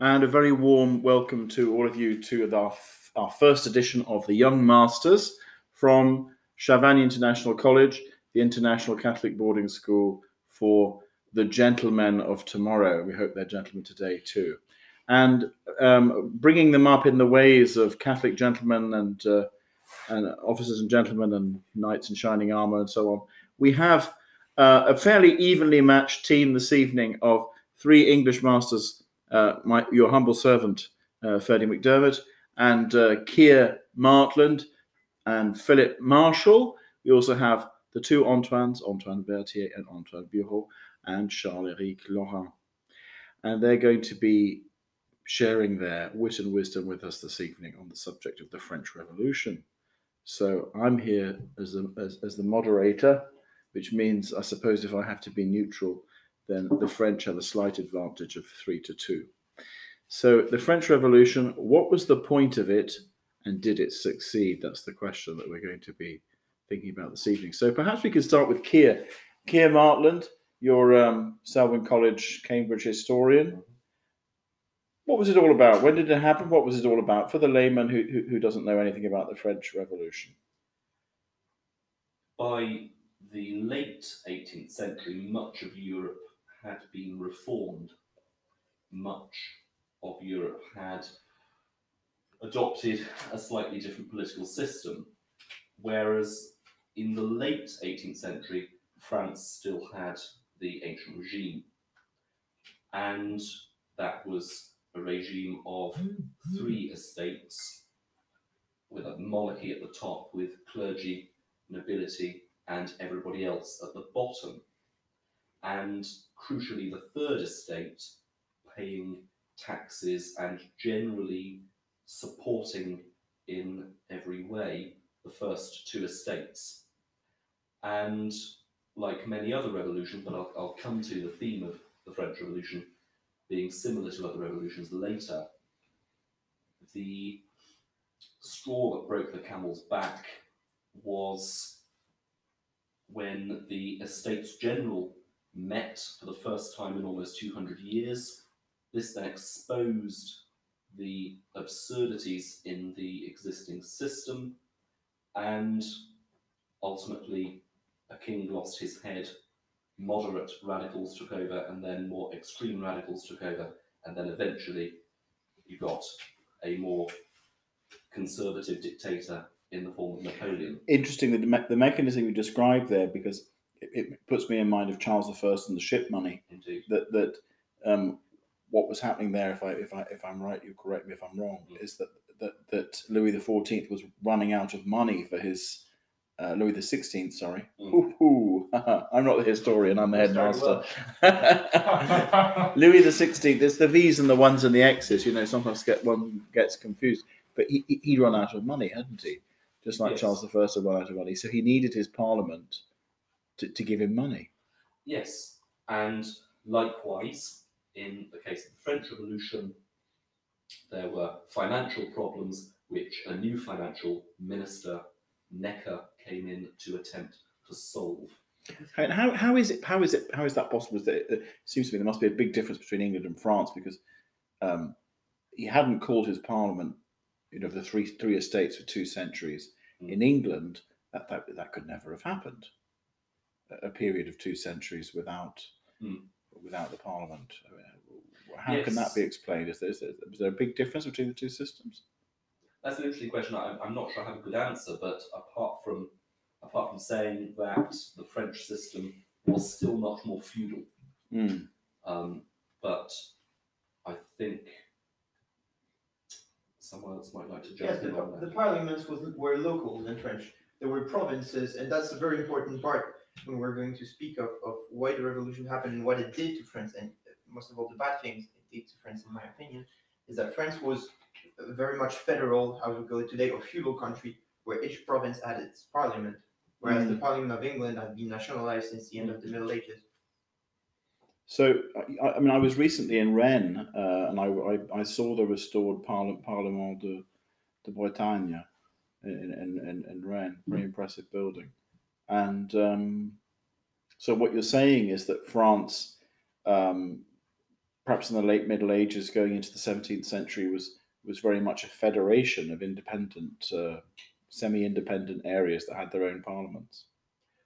and a very warm welcome to all of you to our, our first edition of the Young Masters from Chavagnes International College, the International Catholic Boarding School for the gentlemen of tomorrow. We hope they're gentlemen today too. And um, bringing them up in the ways of Catholic gentlemen and, uh, and officers and gentlemen and knights in shining armor and so on, we have uh, a fairly evenly matched team this evening of three English masters, my, your humble servant, uh, Ferdi McDermott, and uh, Keir Martland and Philip Marshall. We also have the two Antoines, Antoine Berthier and Antoine Bureau, and Charles-Éric Laurent. And they're going to be sharing their wit and wisdom with us this evening on the subject of the French Revolution. So I'm here as, a, as, as the moderator, which means I suppose if I have to be neutral, then the French have a slight advantage of three to two. So the French Revolution, what was the point of it, and did it succeed? That's the question that we're going to be thinking about this evening. So perhaps we could start with Keir. Keir Martland, your um, Selwyn College Cambridge historian. What was it all about? When did it happen? What was it all about for the layman who, who, who doesn't know anything about the French Revolution? By the late 18th century, much of Europe had been reformed. Much of Europe had adopted a slightly different political system, whereas in the late 18th century, France still had the ancient regime. And that was a regime of hmm, hmm. three estates with a monarchy at the top, with clergy, nobility, and everybody else at the bottom. And crucially, the third estate paying taxes and generally supporting in every way the first two estates. And like many other revolutions, but I'll, I'll come to the theme of the French Revolution being similar to other revolutions later, the straw that broke the camel's back was when the Estates General met for the first time in almost 200 years. This then exposed the absurdities in the existing system, and ultimately, a king lost his head. Moderate radicals took over, and then more extreme radicals took over, and then eventually, you got a more conservative dictator in the form of Napoleon. Interesting the, me- the mechanism you described there, because it, puts me in mind of Charles I and the ship money. Indeed. That that um, what was happening there, if I if I if I'm right, you correct me if I'm wrong, Mm. is that that that Louis the Fourteenth was running out of money for his uh, Louis the Sixteenth. Sorry, Mm. I'm not the historian. I'm the headmaster. Louis the Sixteenth. It's the V's and the ones and the X's. You know, sometimes get one gets confused. But he he- he'd run out of money, hadn't he? Just like Yes. Charles the First had run out of money, so he needed his Parliament to, to give him money. Yes, and likewise, in the case of the French Revolution, there were financial problems which a new financial minister, Necker, came in to attempt to solve. And how, how is it how is it how is that possible? Is that- It seems to me there must be a big difference between England and France because um, he hadn't called his parliament, you know, the three three estates for two centuries. Mm. In England, that, that that could never have happened. A, a period of two centuries without Mm. without the parliament. How can that be explained? Is there, is there is there a big difference between the two systems? That's an interesting question. I'm, I'm not sure I have a good answer, but apart from apart from saying that the French system was still much more feudal, Mm. um, but I think someone else might like to jump Yes, the, in on the parliaments was, were local in French. There were provinces, and that's a very important part when we're going to speak of, of why the revolution happened and what it did to France, and most of all the bad things it did to France, in my opinion, is that France was very much federal, how we call it today, or feudal country, where each province had its parliament, whereas the Parliament of England had been nationalized since the end of the Middle Ages. So, I, I mean, I was recently in Rennes, uh, and I, I, I saw the restored Parle- Parlement de, de Bretagne in, in, in, in Rennes. Very impressive building. And um, so, what you're saying is that France um, perhaps in the late Middle Ages, going into the 17th century, was was very much a federation of independent, uh, semi-independent areas that had their own parliaments.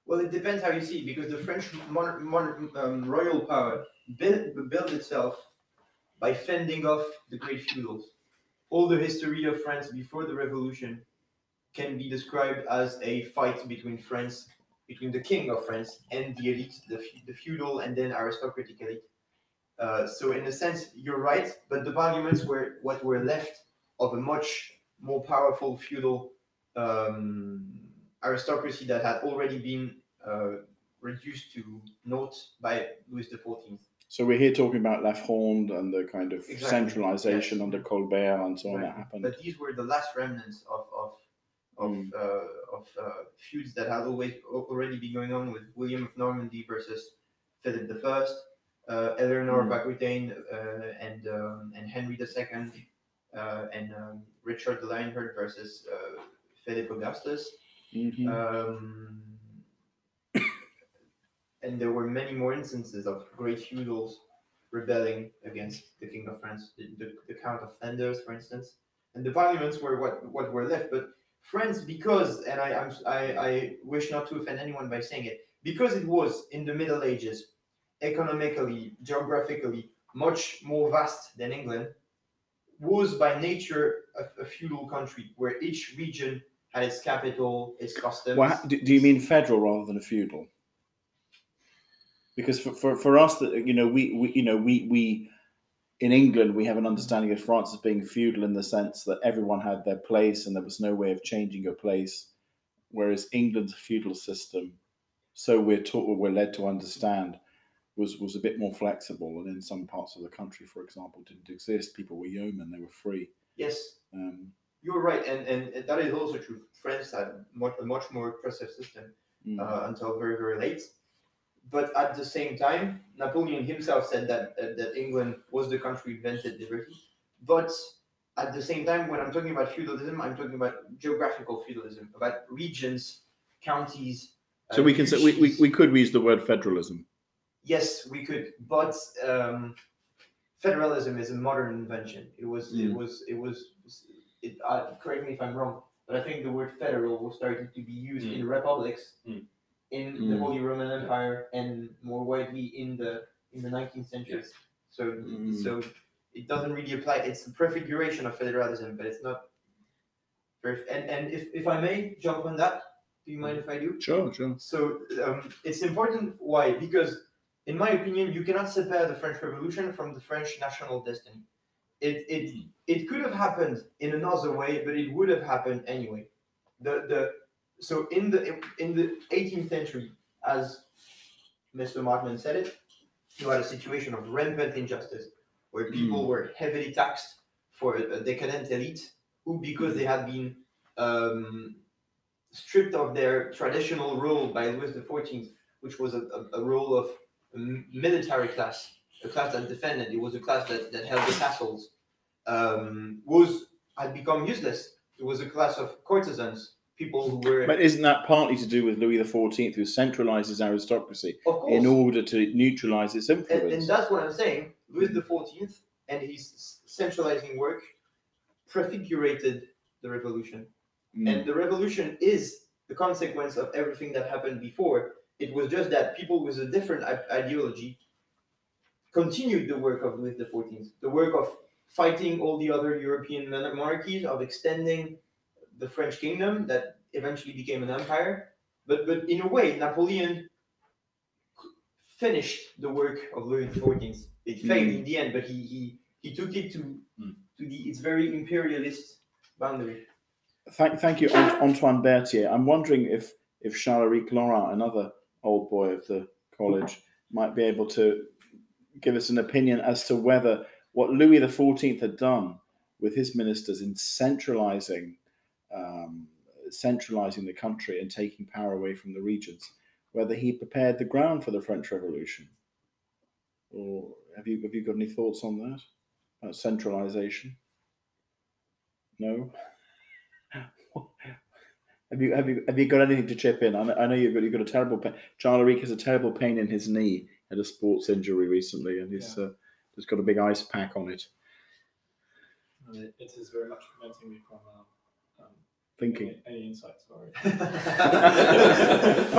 Well, it depends how you see because the French mon- mon- um, royal power built, built itself by fending off the great feudals. All the history of France before the revolution can be described as a fight between France, between the king of France and the elite, the, the feudal and then aristocratic elite. Uh, so, in a sense, you're right, but the parliaments were what were left of a much more powerful feudal um, aristocracy that had already been uh, reduced to naught by Louis XIV. So we're here talking about La Fronde and the kind of Exactly, centralisation yes. under Colbert and so on Right. that happened. But these were the last remnants of of of, Mm. uh, of uh, feuds that had always already been going on with William of Normandy versus Philip I, uh, Eleanor of Mm. Aquitaine, uh, and um, and Henry II, uh, and um, Richard the Lionheart versus uh, Philip Augustus. Mhm. Um, and there were many more instances of great feudals rebelling against the King of France, the, the, the Count of Flanders, for instance. And the parliaments were what, what were left. But France, because, and I, I, I wish not to offend anyone by saying it, because it was in the Middle Ages, economically, geographically, much more vast than England, was by nature a, a feudal country where each region had its capital, its customs. Well, do, do you mean federal rather than a feudal? Because for, for, for us, that you know, we, we you know we we in England we have an understanding of France as being feudal in the sense that everyone had their place and there was no way of changing your place, whereas England's feudal system, so we're taught we're led to understand, was was a bit more flexible and in some parts of the country, for example, didn't exist. People were yeomen; they were free. Yes, Um, You're right, and, and, and that is also true. France had much, a much more oppressive system mm. uh, until very, very late. But at the same time, Napoleon himself said that, uh, that England was the country who invented liberty. But at the same time, when I'm talking about feudalism, I'm talking about geographical feudalism, about regions, counties. uh, so we can say we, we, we could use the word federalism. Yes, we could, but um, federalism is a modern invention. It was, it Mm. was, it was. It, uh, correct me if I'm wrong, but I think the word federal was starting to be used Mm. in republics, Mm. In the Mm. Holy Roman Empire, and more widely in the in the 19th century. So, Mm. so it doesn't really apply. It's a prefiguration of federalism, but it's not. Perf- and and if, if I may jump on that, do you mind if I do? Sure, sure. So um, it's important. Why? Because, in my opinion, you cannot separate the French Revolution from the French national destiny. It it it could have happened in another way, but it would have happened anyway. The the so in the in the 18th century, as Mr. Martland said it, you had a situation of rampant injustice where people were heavily taxed for a decadent elite who, because they had been um, stripped of their traditional role by Louis XIV, which was a, a, a role of a military class, a class that defended, it was a class that, that held the castles, um, was had become useless. It was a class of courtesans, people who were, But isn't that partly to do with Louis XIV, who centralizes aristocracy in order to neutralize its and, influence? and that's what I'm saying. Louis XIV and his centralizing work prefigurated the revolution. Mm. And the revolution is the consequence of everything that happened before. It was just that people with a different ideology continued the work of Louis XIV, the work of fighting all the other European mon- monarchies, of extending the French kingdom that eventually became an empire. But, but in a way, Napoleon finished the work of Louis XIV. It failed in the end, but he, he, he took it to, Mm. to the its very imperialist boundary. Thank, thank you, Antoine Berthier. I'm wondering if if Charles-Henri Laurent, another old boy of the college, might be able to give us an opinion as to whether what Louis XIV had done with his ministers in centralizing um, centralizing the country and taking power away from the regions, whether he prepared the ground for the French Revolution. Or have you have you got any thoughts on that? About centralization? No. Have you have you have you got anything to chip in? I know, I know you've got you've got a terrible pain. Charles-Éric has a terrible pain in his knee. Had a sports injury recently, and he's uh, It's got a big ice pack on it. And it, it is very much preventing me from uh, um, Thinking. any, any insights. Sorry. I'm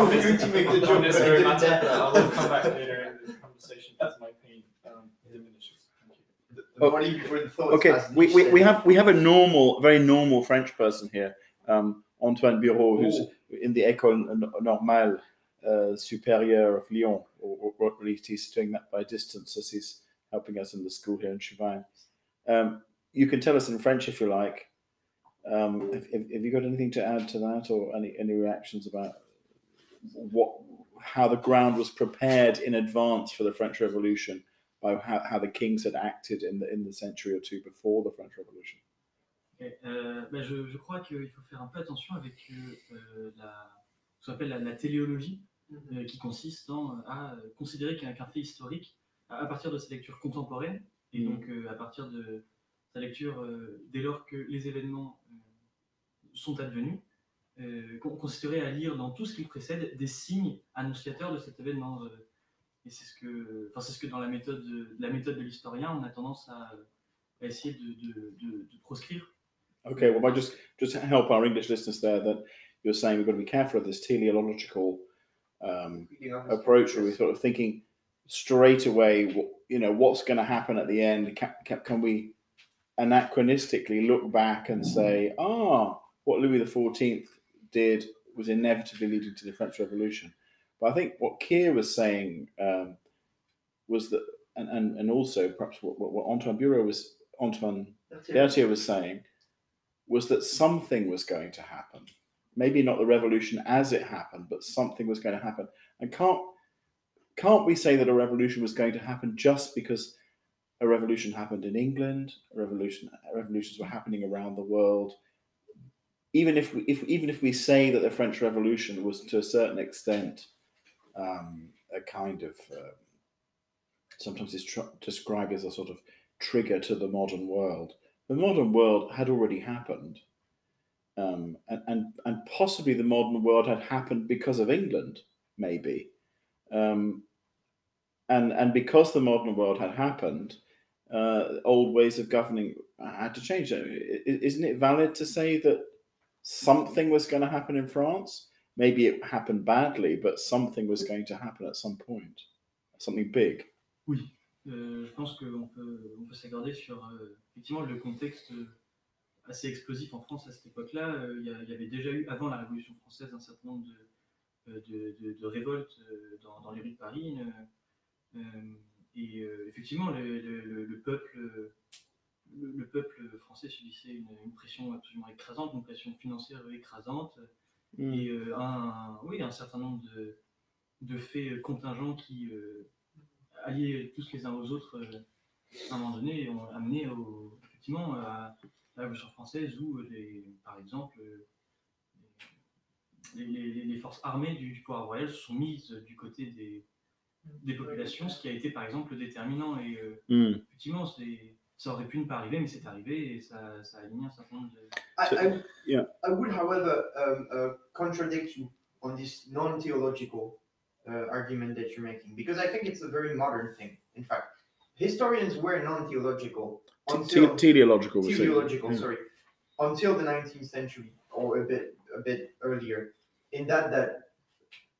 going to make the Not joke, but Necessarily matter, I will come back later in the conversation as my pain um, diminishes. Thank you. The, the body before the thoughts. Okay, we, we, we have we have a normal, very normal French person here, um, Antoine Bureau, who's Oh. in the École Normale uh, Supérieure of Lyon, or, or at least he's doing that by distance as he's helping us in the school here in Chavagnes. Um, you can tell us in French if you like. Um, have, have you got anything to add to that, or any any reactions about what how the ground was prepared in advance for the French Revolution? by how, how the kings had acted in the in the century or two before the French Revolution? Ok, euh, ben, je, je crois qu'il faut faire un peu attention avec euh, la, ce qu'on appelle la, la téléologie, Mhm. euh, qui consiste en- à considérer qu'un qu'un fait historique, à, à partir de sa lecture contemporaine, et Mhm. donc euh, à partir de sa lecture euh, dès lors que les événements sont advenus, euh, qu'on consisterait à lire dans tout ce qui le précède des signes annonciateurs de cet événement. euh, et c'est ce que, enfin, c'est ce que dans la méthode, de- la méthode de l'historien, on a tendance à, à essayer de, de- de- de proscrire. Okay, well, I just just to help our English listeners there that you're saying we've got to be careful of this teleological um, his approach where we're sort of thinking straight away, you know, what's going to happen at the end? Can, can, can we anachronistically look back and say, ah, what Louis XIV did was inevitably leading to the French Revolution? But I think what Keir was saying um, was that, and, and, and also perhaps what, what, what Antoine Bureau was, Antoine. Berthier was saying was that something was going to happen. Maybe not the revolution as it happened, but something was going to happen. And can't can't we say that a revolution was going to happen just because a revolution happened in England? A revolution revolutions were happening around the world. Even if we, if even if we say that the French Revolution was to a certain extent um, a kind of um, sometimes it's tr- described as a sort of trigger to the modern world the modern world had already happened. Um, and, and, and possibly the modern world had happened because of England, maybe. Um, and, and because the modern world had happened, uh, old ways of governing had to change. Isn't it valid to say that something was going to happen in France? Maybe it happened badly, but something was going to happen at some point, something big. Oui, euh, je pense qu'on peut, on peut sur euh, effectivement le contexte euh, assez explosif en France à cette époque-là. Euh, Il y, a- il y avait déjà eu, avant la Révolution française, un certain nombre de, euh, de, de- de révoltes euh, dans, dans les rues de Paris. euh, euh, et euh, effectivement, le, le- le- le peuple, euh, le, le peuple français subissait une, une pression absolument écrasante, une pression financière écrasante. Et euh, un, oui, un certain nombre de, de faits contingents qui, euh, alliés tous les uns aux autres, euh, à un moment donné, ont amené au, effectivement à la Révolution française où, les, par exemple, euh, les, les- les forces armées du, du pouvoir royal se sont mises du côté des, des populations, ce qui a été par exemple déterminant. Et Mm. effectivement, c'est- ça aurait pu ne pas arriver, mais c'est arrivé et ça, ça a aligné un certain nombre de. I, I, yeah. I would, however, um, uh, contradict you on this non-theological uh, argument that you're making because I think it's a very modern thing. In fact, historians were non-theological until teleological was it? teleological, Yeah. sorry, until the 19th century or a bit a bit earlier. In that that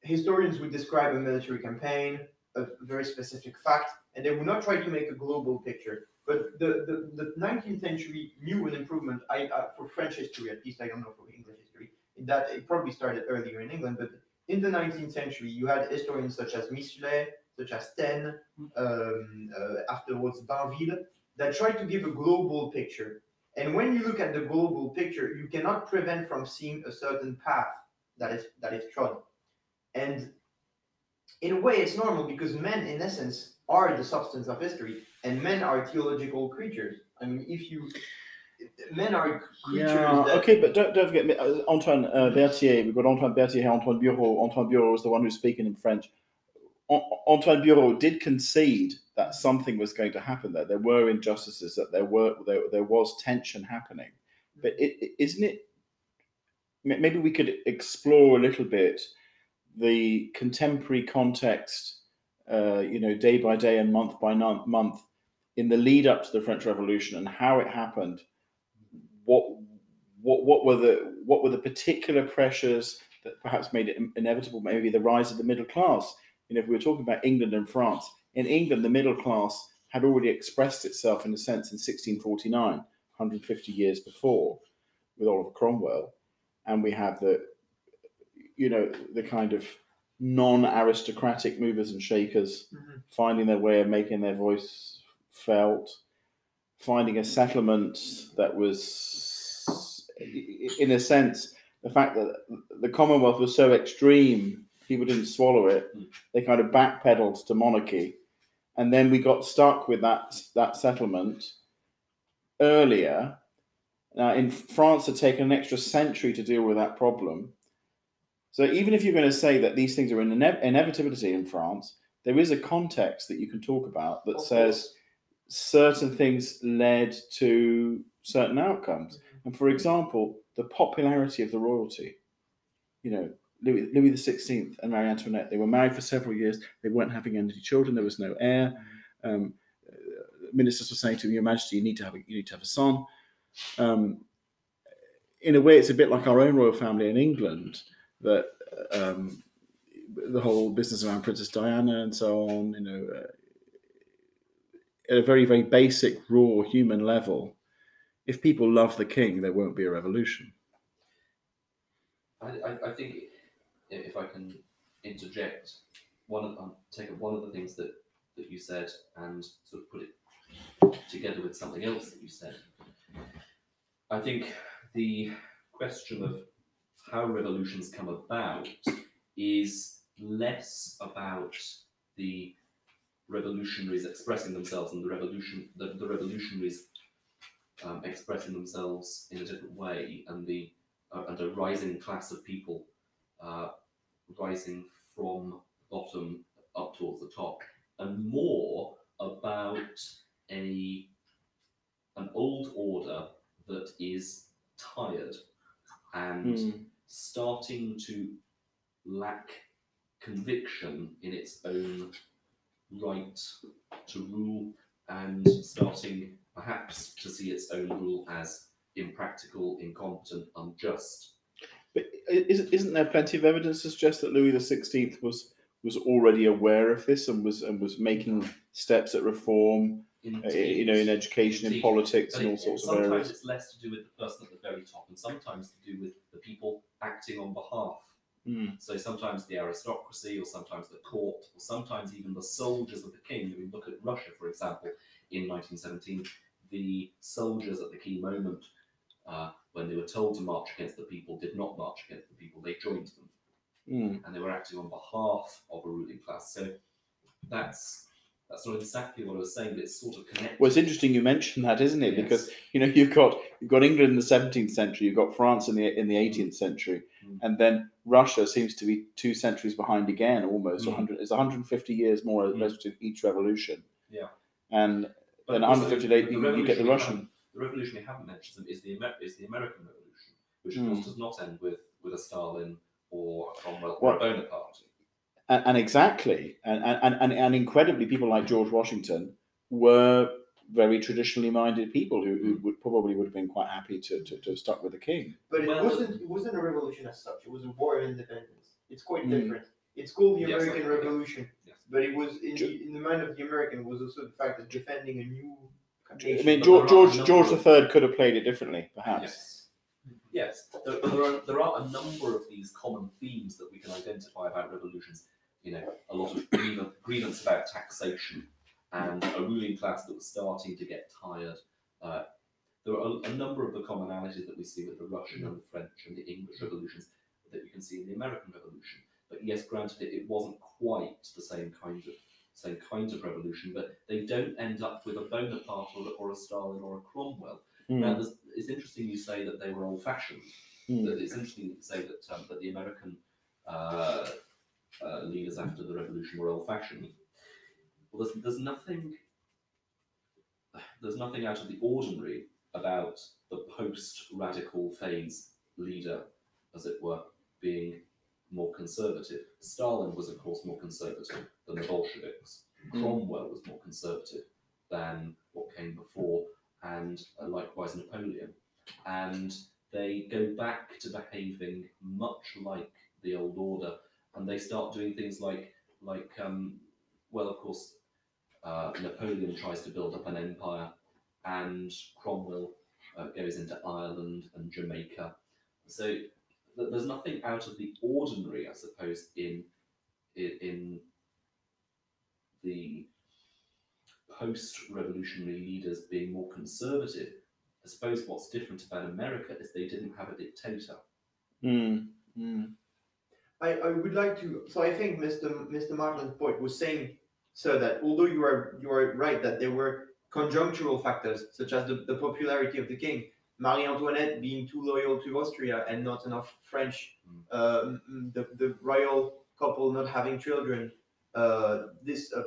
historians would describe a military campaign, a very specific fact, and they would not try to make a global picture. But the, the, the 19th century knew an improvement I, uh, for French history, at least I don't know for English history, that it probably started earlier in England, but in the 19th century, you had historians such as Michelet, such as Taine, um, uh, afterwards Bainville, that tried to give a global picture. And when you look at the global picture, you cannot prevent from seeing a certain path that is that is trod. And in a way, it's normal because men, in essence, are the substance of history, and men are theological creatures. I mean, if you men are creatures Yeah, that okay, but don't, don't forget uh, Antoine uh, Berthier. We've got Antoine Berthier here, Antoine Bureau. Antoine Bureau is the one who's speaking in French. Antoine Bureau did concede that something was going to happen there. There were injustices, that there were there, there was tension happening. But isn't it? Maybe we could explore a little bit the contemporary context, uh, you know, day by day and month by month in the lead up to the French Revolution and how it happened, what what what were the what were the particular pressures that perhaps made it inevitable? Maybe the rise of the middle class. You know, if we were talking about England and France, in England, the middle class had already expressed itself in a sense in 1649, 150 years before, with Oliver Cromwell, and we have the, you know, the kind of non-aristocratic movers and shakers Mhm. finding their way of making their voice felt, finding a settlement that was, in a sense, the fact that the Commonwealth was so extreme, people didn't swallow it. Mm. They kind of backpedaled to monarchy, and then we got stuck with that that settlement earlier. Now, in France, had taken an extra century to deal with that problem. So, even if you're going to say that these things are an ine- inevitability in France, there is a context that you can talk about that says. Certain things led to certain outcomes. And for example, the popularity of the royalty. You know, Louis, Louis XVI and Marie Antoinette, they were married for several years. They weren't having any children. There was no heir. Um, uh, ministers were saying to him, Your Majesty, you need to have a, you need to have a son. Um, in a way, it's a bit like our own royal family in England, that um, the whole business around Princess Diana and so on. You know, uh, at a very, very basic, raw human level, if people love the king, there won't be a revolution. I, I, I think if I can interject, one of um, take one of the things that, that you said and sort of put it together with something else that you said. I think the question of how revolutions come about is less about the revolutionaries expressing themselves and the revolution the, the revolutionaries um, expressing themselves in a different way and the uh, and a rising class of people uh, rising from bottom up towards the top, and more about a an old order that is tired and starting to lack conviction in its own right to rule and starting perhaps to see its own rule as impractical, incompetent, unjust. But isn't isn't there plenty of evidence to suggest that Louis XVI was was already aware of this and was and was making steps at reform, uh, you know, in education, in politics, But and all it- sorts of areas. sometimes it's less to do with the person at the very top, and sometimes to do with the people acting on behalf. Mm. So sometimes the aristocracy, or sometimes the court, or sometimes even the soldiers of the king. I mean, look at Russia, for example, in 1917. The soldiers at the key moment, uh, when they were told to march against the people, did not march against the people. They joined them, Mm. and they were acting on behalf of a ruling class. So that's that's not exactly what I was saying, but it's sort of connected. Well, it's interesting you mentioned that, isn't it? Yes. Because you know you've got you've got England in the seventeenth century, you've got France in the in the eighteenth century, Mm. and then Russia seems to be two centuries behind again, almost. Mm. 100, it's 150 years more or Mm. less to each revolution. Yeah. And But then also 150 the- the you, you get the Russian. The revolution we haven't mentioned is the is the American Revolution, which of course does not end with, with a Stalin or a Cromwell or Well- a Bonaparte. and, and exactly, and, and, and, and incredibly, people like George Washington were very traditionally minded people who, who would probably would have been quite happy to, to, to have stuck with the king. But it Well- wasn't it wasn't a revolution as such. It was a war of independence. It's quite Mm. different. It's called the Yes, American okay. Revolution, Yes. but it was in Ju- the, in the mind of the American was also the fact of defending a new country I mean, George there are a George, George of- III could have played it differently, perhaps. Yes. Yes, there, there, are, there are a number of these common themes that we can identify about revolutions. You know, a lot of grievance, grievance about taxation and a ruling class that was starting to get tired. Uh, there are a, a number of the commonalities that we see with the Russian and the French and the English revolutions that you can see in the American Revolution. But yes, granted, it, it wasn't quite the same kind of same kind of revolution, but they don't end up with a Bonaparte or, or a Stalin or a Cromwell. Mm, Now, it's interesting you say that they were old-fashioned. mm. That it's interesting you say that um, that the American uh, uh, leaders after the revolution were old-fashioned. Well, there's, there's nothing there's nothing out of the ordinary about the post-radical phase leader, as it were, being more conservative. Stalin was, of course, more conservative than the Bolsheviks. Mm. Cromwell was more conservative than, what came before, and uh, likewise Napoleon. And they go back to behaving much like the old order, and they start doing things like, like um, well, of course, uh, Napoleon tries to build up an empire, and Cromwell uh, goes into Ireland and Jamaica. So th- there's nothing out of the ordinary, I suppose, in in, in the post-revolutionary leaders being more conservative. I suppose what's different about America is they didn't have a dictator. Mm, mm. I, I would like to. So I think Mr. Mr. Martland's point was saying, sir, that although you are you are right that there were conjunctural factors such as the, the popularity of the king, Marie Antoinette being too loyal to Austria and not enough French, uh, mm, the the royal couple not having children, uh, this uh,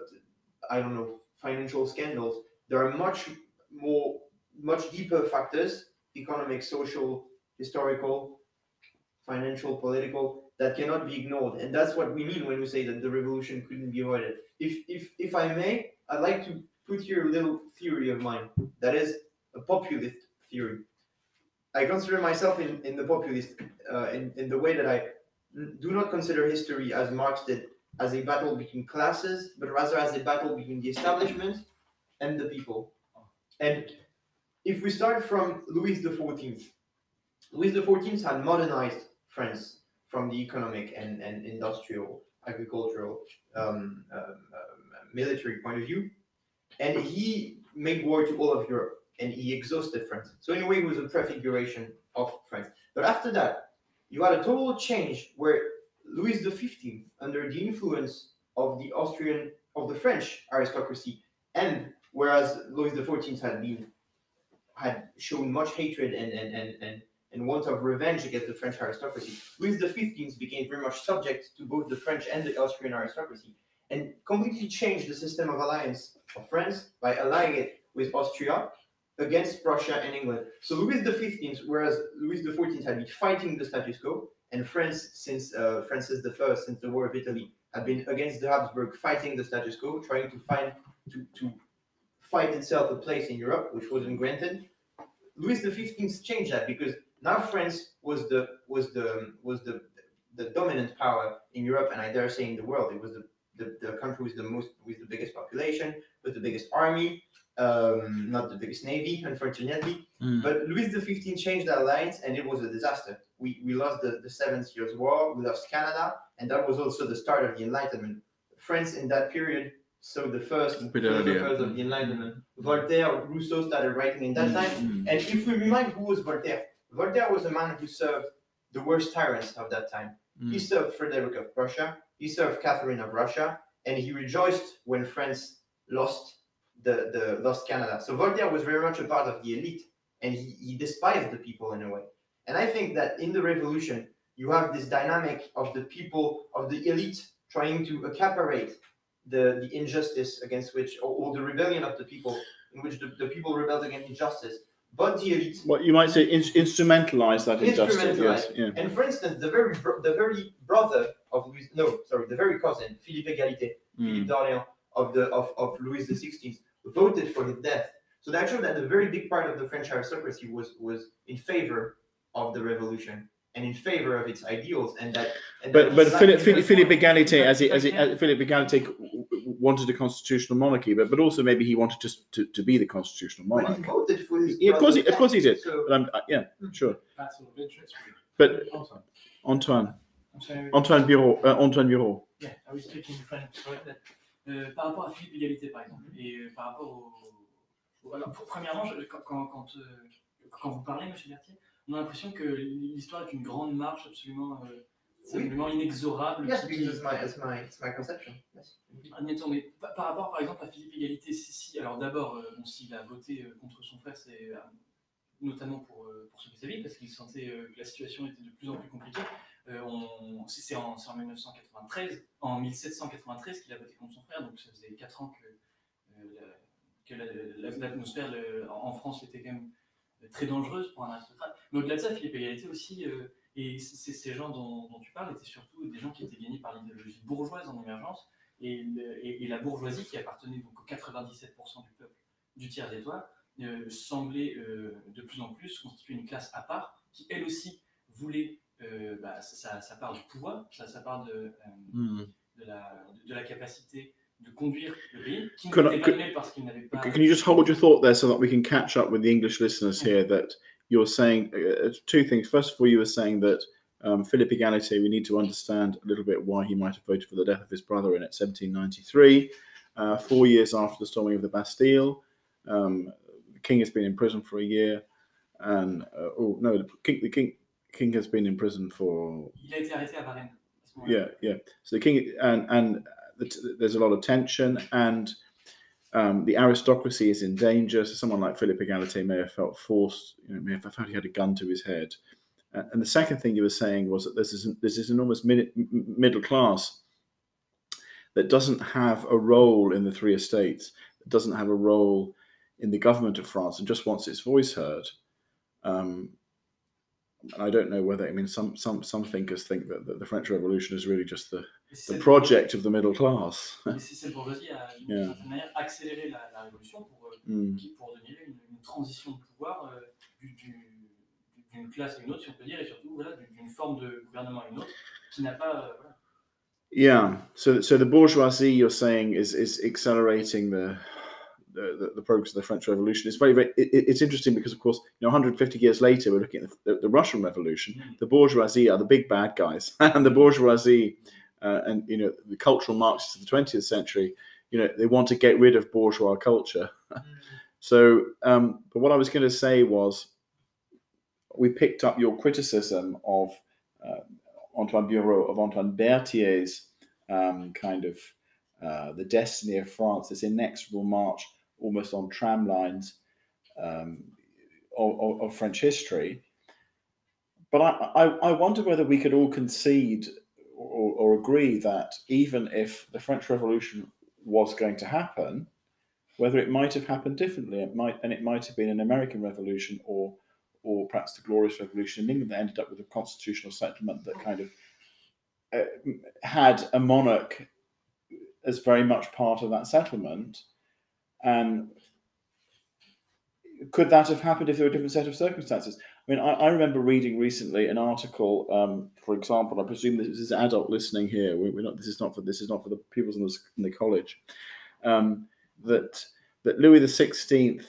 I don't know financial scandals. There are much more much deeper factors: economic, social, historical, financial, political that cannot be ignored. And that's what we mean when we say that the revolution couldn't be avoided. If, if, if I may, I'd like to put here a little theory of mine that is a populist theory. I consider myself in, in the populist, uh, in, in the way that I do not consider history as Marx did as a battle between classes, but rather as a battle between the establishment and the people. And if we start from Louis XIV, Louis XIV had modernized France from the economic and, and industrial, agricultural, um, um, um, military point of view. And he made war to all of Europe and he exhausted France. So, in a way, it was a prefiguration of France. But after that, you had a total change where Louis XV, under the influence of the Austrian, of the French aristocracy, and whereas Louis XIV had been had shown much hatred and, and, and, and and want of revenge against the French aristocracy. Louis XV became very much subject to both the French and the Austrian aristocracy, and completely changed the system of alliance of France by allying it with Austria against Prussia and England. So Louis XV, whereas Louis XIV had been fighting the status quo, and France, since uh, Francis I, since the War of Italy, had been against the Habsburg, fighting the status quo, trying to find to, to fight itself a place in Europe, which wasn't granted. Louis XV changed that because now France was the was the was the the dominant power in Europe, and I dare say in the world. It was the, the, the country with the most with the biggest population, with the biggest army, um, not the biggest navy, unfortunately. Mm. But Louis XV changed that alliance, and it was a disaster. We, we lost the, the Seven Years' War, we lost Canada, and that was also the start of the Enlightenment. France in that period saw the first earlier. philosophers of the Enlightenment. Voltaire, Rousseau started writing in that Mm, time. mm. And if we remind who was Voltaire, Voltaire was a man who served the worst tyrants of that time. He Mm. served Frederick of Prussia, he served Catherine of Russia, and he rejoiced when France lost the, the lost Canada. So Voltaire was very much a part of the elite, and he, he despised the people in a way. And I think that in the revolution, you have this dynamic of the people of the elite trying to accaparate the, the injustice against which, or, or the rebellion of the people, in which the, the people rebelled against injustice. But the elite What you might say, in, instrumentalize that injustice. Yes, yeah. And for instance, the very bro- the very brother of Louis, no, sorry, the very cousin, Philippe Égalité, Philippe Mm. d'Orléans of the of, of Louis XVI, voted for his death. So that showed that a very big part of the French aristocracy was was in favor of the revolution and in favor of its ideals, and that. And But that but he Philip, liked- Philip, Philip Egalite, as he, as he, as Philip Egalite w- w- wanted a constitutional monarchy, but but also maybe he wanted to to, to be the constitutional but he monarch. voted for his. Yeah, of course he- of course he did. So But I'm, uh, yeah, sure. Battle of interest. But Antoine. Antoine, I'm sorry. Antoine Bureau, uh, Antoine Bureau. Yeah, I was speaking French. sorry. Euh, par rapport à Philippe Égalité, par exemple, et euh, par rapport au. au- alors, pr- premièrement, je- quand, quand, quand, euh, quand vous parlez, monsieur Berthier, on a l'impression que l'histoire est une grande marche absolument, euh, absolument inexorable. yes, qui- because it's my it's my it's my conception. Yes. Admettons, mais pa- par rapport par exemple à Philippe Égalité, si, si alors d'abord, euh, bon, s'il a voté euh, contre son frère, c'est euh, notamment pour, pour sauver sa vie, parce qu'il sentait que la situation était de plus en plus compliquée. On- c'est en, en 1993, en 1793 qu'il a voté contre son frère, donc ça faisait 4 ans que, la- que la- la- l'atmosphère en France était quand même très dangereuse pour un aristocrate. Mais au-delà de ça, Philippe Égalité aussi, euh, et ces gens dont, dont tu parles étaient surtout des gens qui étaient gagnés par l'idéologie bourgeoise en émergence et, le- et- et la bourgeoisie qui appartenait donc aux 97% du peuple du tiers étoile euh, semblait euh, de plus en plus constituer une classe à part qui, elle aussi, voulait bah, sa, sa part du pouvoir, sa, sa part de, de, la, de la capacité de conduire le pays, qui Can I- n'était pas aimé parce qu'il n'avait pas. Can you just hold your thought there so that we can catch up with the English listeners here? That you're saying uh, two things. First of all, you were saying that um, Philippe Egalite, we need to understand a little bit why he might have voted for the death of his brother in 1793, uh, four years after the storming of the Bastille. Um, the king has been in prison for a year, and uh, oh no, the king, the king, king has been in prison for Il a été arrêté à Varennes. à ce moment-là. yeah, yeah. So the king and and there's a lot of tension, and um, the aristocracy is in danger. So someone like Philip Egalite may have felt forced, you know, may have felt he had a gun to his head. And the second thing you were saying was that there's this, there's this enormous mid, middle class that doesn't have a role in the three estates, that doesn't have a role in the government of France, and just wants its voice heard. Um, I don't know whether I mean some some some thinkers think that, that the French Revolution is really just the, the project of the middle class. bourgeoisie- et c'est cette bourgeoisie a, d'une Yeah. Mm. Yeah. So so the bourgeoisie you're saying is is accelerating the the, the, progress of the French Revolution. It's very, very it, it- it's interesting because of course you know 150 years later we're looking at the, the, Russian Revolution. Mm. The bourgeoisie are the big bad guys, and the bourgeoisie uh, and you know the cultural Marxists of the 20th century. You know they want to get rid of bourgeois culture. So, um, but what I was going to say was, we picked up your criticism of uh, Antoine Bureau, of Antoine Berthier's um, kind of uh, the destiny of France, this inexorable march almost on tram lines um, of, of, of French history. But I, I, I wonder whether we could all concede or, or agree that even if the French Revolution was going to happen, whether it might have happened differently. It might, and it might have been an American Revolution, or, or perhaps the Glorious Revolution in England that ended up with a constitutional settlement that kind of uh, had a monarch as very much part of that settlement. And could that have happened if there were a different set of circumstances? I mean, I, I remember reading recently an article, um, for example. I presume this is adult listening here. We, we're not. This is not for. This is not for the pupils in the, in the college. Um, that that Louis the Sixteenth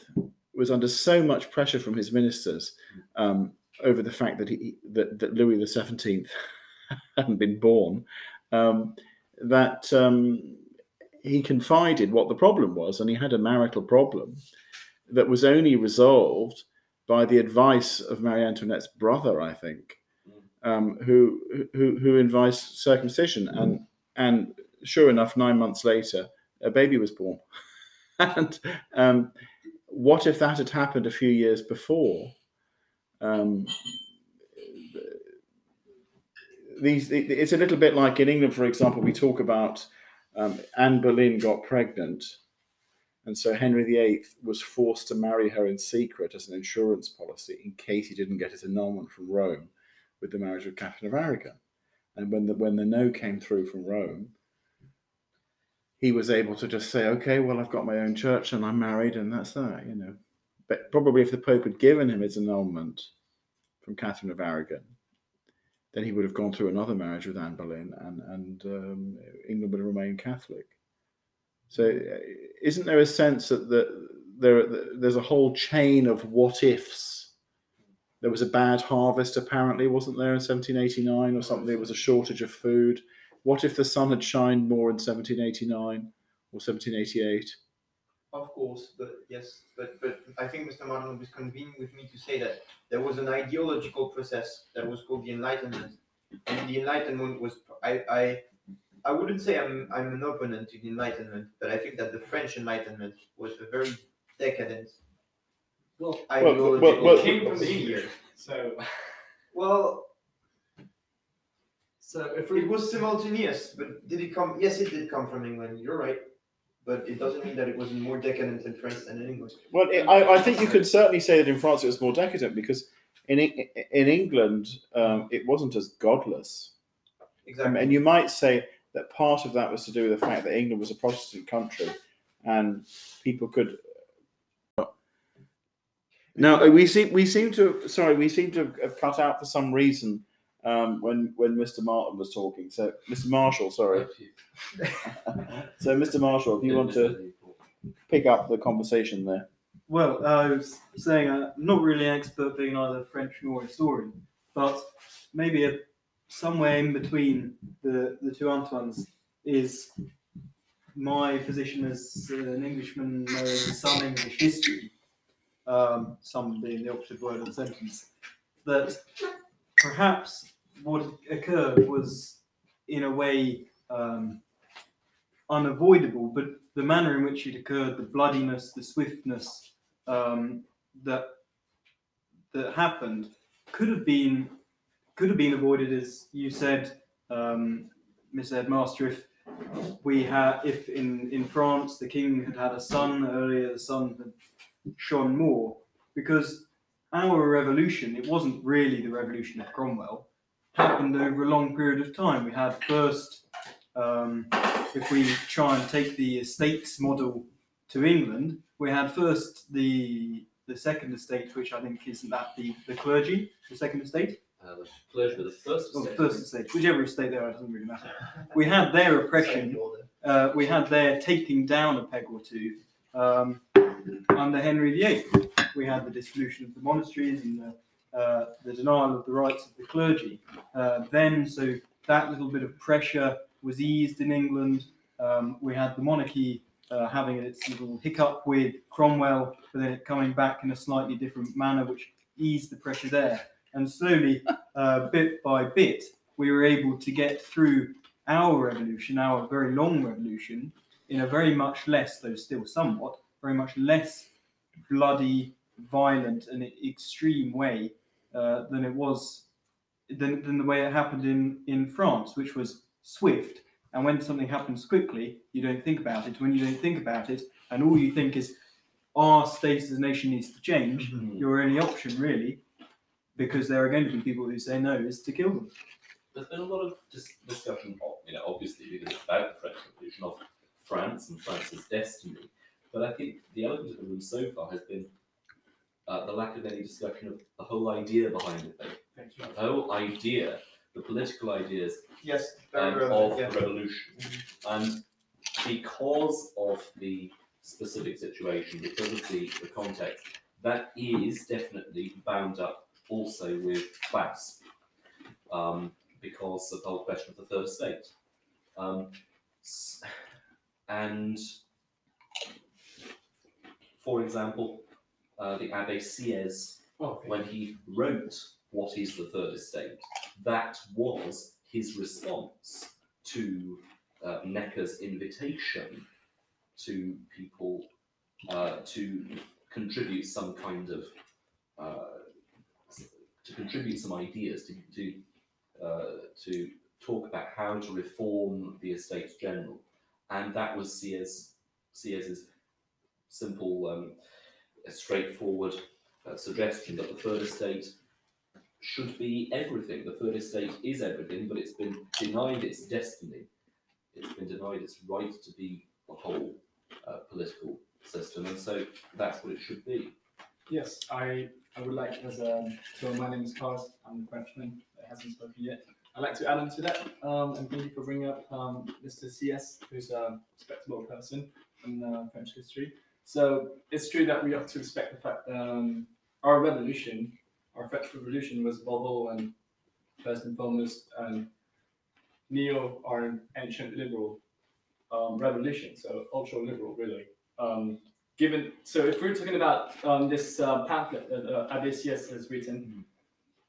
was under so much pressure from his ministers um, over the fact that he that, that Louis the Seventeenth hadn't been born um, that um, he confided what the problem was, and he had a marital problem that was only resolved by the advice of Marie Antoinette's brother, I think, um, who who who advised circumcision, and and sure enough, nine months later, a baby was born. and um, what if that had happened a few years before? Um, these it's a little bit like in England, for example, we talk about um, Anne Boleyn got pregnant, and so Henry VIII was forced to marry her in secret as an insurance policy in case he didn't get his annulment from Rome with the marriage of Catherine of Aragon. And when the when the no came through from Rome, he was able to just say, "Okay, well, I've got my own church and I'm married, and that's that," you know. But probably if the Pope had given him his annulment from Catherine of Aragon, then he would have gone through another marriage with Anne Boleyn, and and um, England would have remained Catholic. So, uh, isn't there a sense that the, there there's a whole chain of what ifs? There was a bad harvest, apparently, wasn't there, in 1789 or something? There was a shortage of food. What if the sun had shined more in 1789 or 1788? Of course, but yes, but but I think Mr. Martland was convened with me to say that there was an ideological process that was called the Enlightenment, and the Enlightenment was I I, I wouldn't say I'm I'm an opponent to the Enlightenment, but I think that the French Enlightenment was a very decadent Well, ideological well, well, it came from the. English. So, Well, so if we it was simultaneous, but did it come? Yes, it did come from England. You're right, but it doesn't mean that it was more decadent in France than in England. Well, it, I, I think you could certainly say that in France it was more decadent because in in England um, it wasn't as godless. Um, Exactly. and you might say that part of that was to do with the fact that England was a Protestant country, and people could Now uh, we seem we seem to sorry we seem to have cut out for some reason um, when when Mr. Martin was talking. So Mr. Marshall, sorry. so Mr. Marshall, if you want to pick up the conversation there. Well, I was saying I'm not really an expert being either French nor historian, but maybe a, somewhere in between the, the two Antoines is my position as an Englishman knowing some English history, um, some being the operative word of the sentence, that perhaps what occurred was in a way um, unavoidable, but the manner in which it occurred, the bloodiness, the swiftness um, that that happened, could have been could have been avoided, as you said, um, Mr. Headmaster, if we had if in in France the king had had a son earlier, the son had shone more, because our revolution, it wasn't really the revolution of Cromwell, happened over a long period of time. We had first, um, if we try and take the estates model to England, we had first the the second estate, which I think isn't that the, the clergy, the second estate, Uh, the clergy of the first or the estate. first estate, whichever estate they are, it doesn't really matter. We had their oppression, uh, we had their taking down a peg or two um, under Henry VIII. We had the dissolution of the monasteries and the, uh, the denial of the rights of the clergy. Uh, then, so that little bit of pressure was eased in England. Um, we had the monarchy uh, having its little hiccup with Cromwell, but then it coming back in a slightly different manner, which eased the pressure there. And slowly, uh, bit by bit, we were able to get through our revolution, our very long revolution, in a very much less, though still somewhat, very much less bloody, violent, and extreme way uh, than it was than, than the way it happened in, in France, which was swift. And when something happens quickly, you don't think about it. When you don't think about it, and all you think is our status as a nation needs to change, Mhm. your only option really, because there are going to be people who say no, is to kill them. There's been a lot of dis- discussion, of, you know, obviously because it's about the French Revolution of France and France's destiny. But I think the element of the room so far has been uh, the lack of any discussion of the whole idea behind it. though. Thank you. The whole idea, the political ideas Yes, um, very of relevant, yeah. the revolution. And because of the specific situation, because of the, the context, that is definitely bound up also with class, um, because of the whole question of the third estate. Um, s- and for example, uh, the Abbe Sieyès Okay. when he wrote What is the Third Estate, that was his response to uh, Necker's invitation to people uh, to contribute some kind of uh, to contribute some ideas to to uh, to talk about how to reform the Estates General, and that was Sieyès's simple, um, straightforward uh, suggestion that the third estate should be everything. The third estate is everything, but it's been denied its destiny. It's been denied its right to be the whole uh, political system, and so that's what it should be. Yes, I, I would like, as um, so my name is Carlos, I'm the Frenchman that hasn't spoken yet. I'd like to add on to that, um, and thank you for bringing up um, Mr. Sieyès, who's a respectable person in uh, French history. So it's true that we have to respect the fact that um, our revolution, our French Revolution, was all and first and foremost um, neo or ancient liberal um, revolution, so ultra liberal, really. Um, given so if we're talking about um, this uh, pamphlet that uh, Abbé Sieyès has written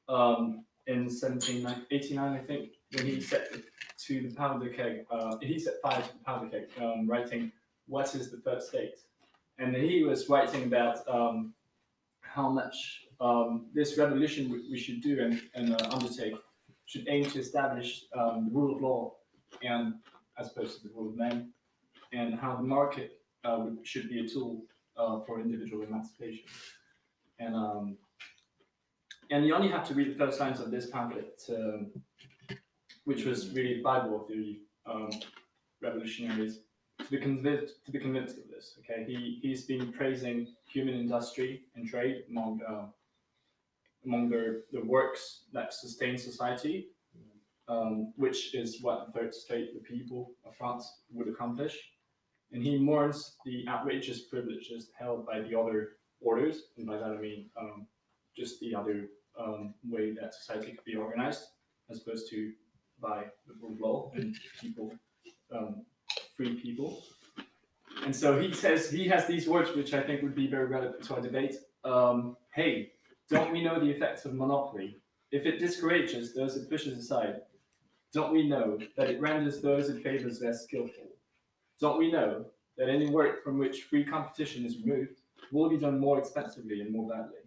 um, in 1789, I think, when he set to the powder keg, uh, he set fire to the powder keg, um, writing "What is the third state?" And he was writing about um, how much um, this revolution we, should do and, and uh, undertake should aim to establish um, the rule of law and as opposed to the rule of man, and how the market uh, should be a tool uh, for individual emancipation. And um, and you only have to read the first lines of this pamphlet, um, which was really the Bible of the um, revolutionaries, to be convinced to be convinced of this. Okay, he he's been praising human industry and trade among uh, among the, the works that sustain society, um, which is what the third state, the people of France, would accomplish. And he mourns the outrageous privileges held by the other orders, and by that I mean um, just the other um, way that society could be organized, as opposed to by the rule of law and people, um, free people. And so he says he has these words, which I think would be very relevant to our debate. Um, hey, don't we know the effects of monopoly? If it discourages those it pushes aside, don't we know that it renders those it favors less skillful? Don't we know that any work from which free competition is removed will be done more expensively and more badly?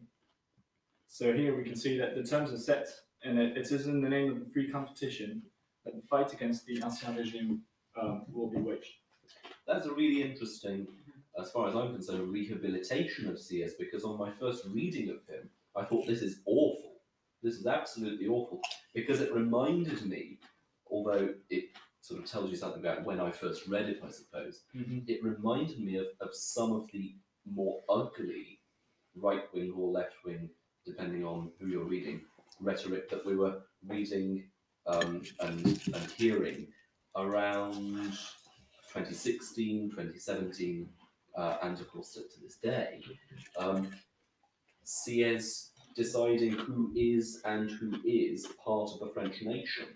So here we can see that the terms are set, and it, is in the name of free competition that the fight against the ancien regime um, will be waged. That's a really interesting, as far as I'm concerned, rehabilitation of Sieyès because on my first reading of him, I thought this is awful. This is absolutely awful because it reminded me, although it sort of tells you something about when I first read it, I suppose, it reminded me of, of some of the more ugly right wing or left wing, depending on who you're reading, rhetoric that we were reading um, and, and hearing around 2016, 2017, uh, and of course to, this day. Um, Sieyès deciding who is and who is part of the French nation.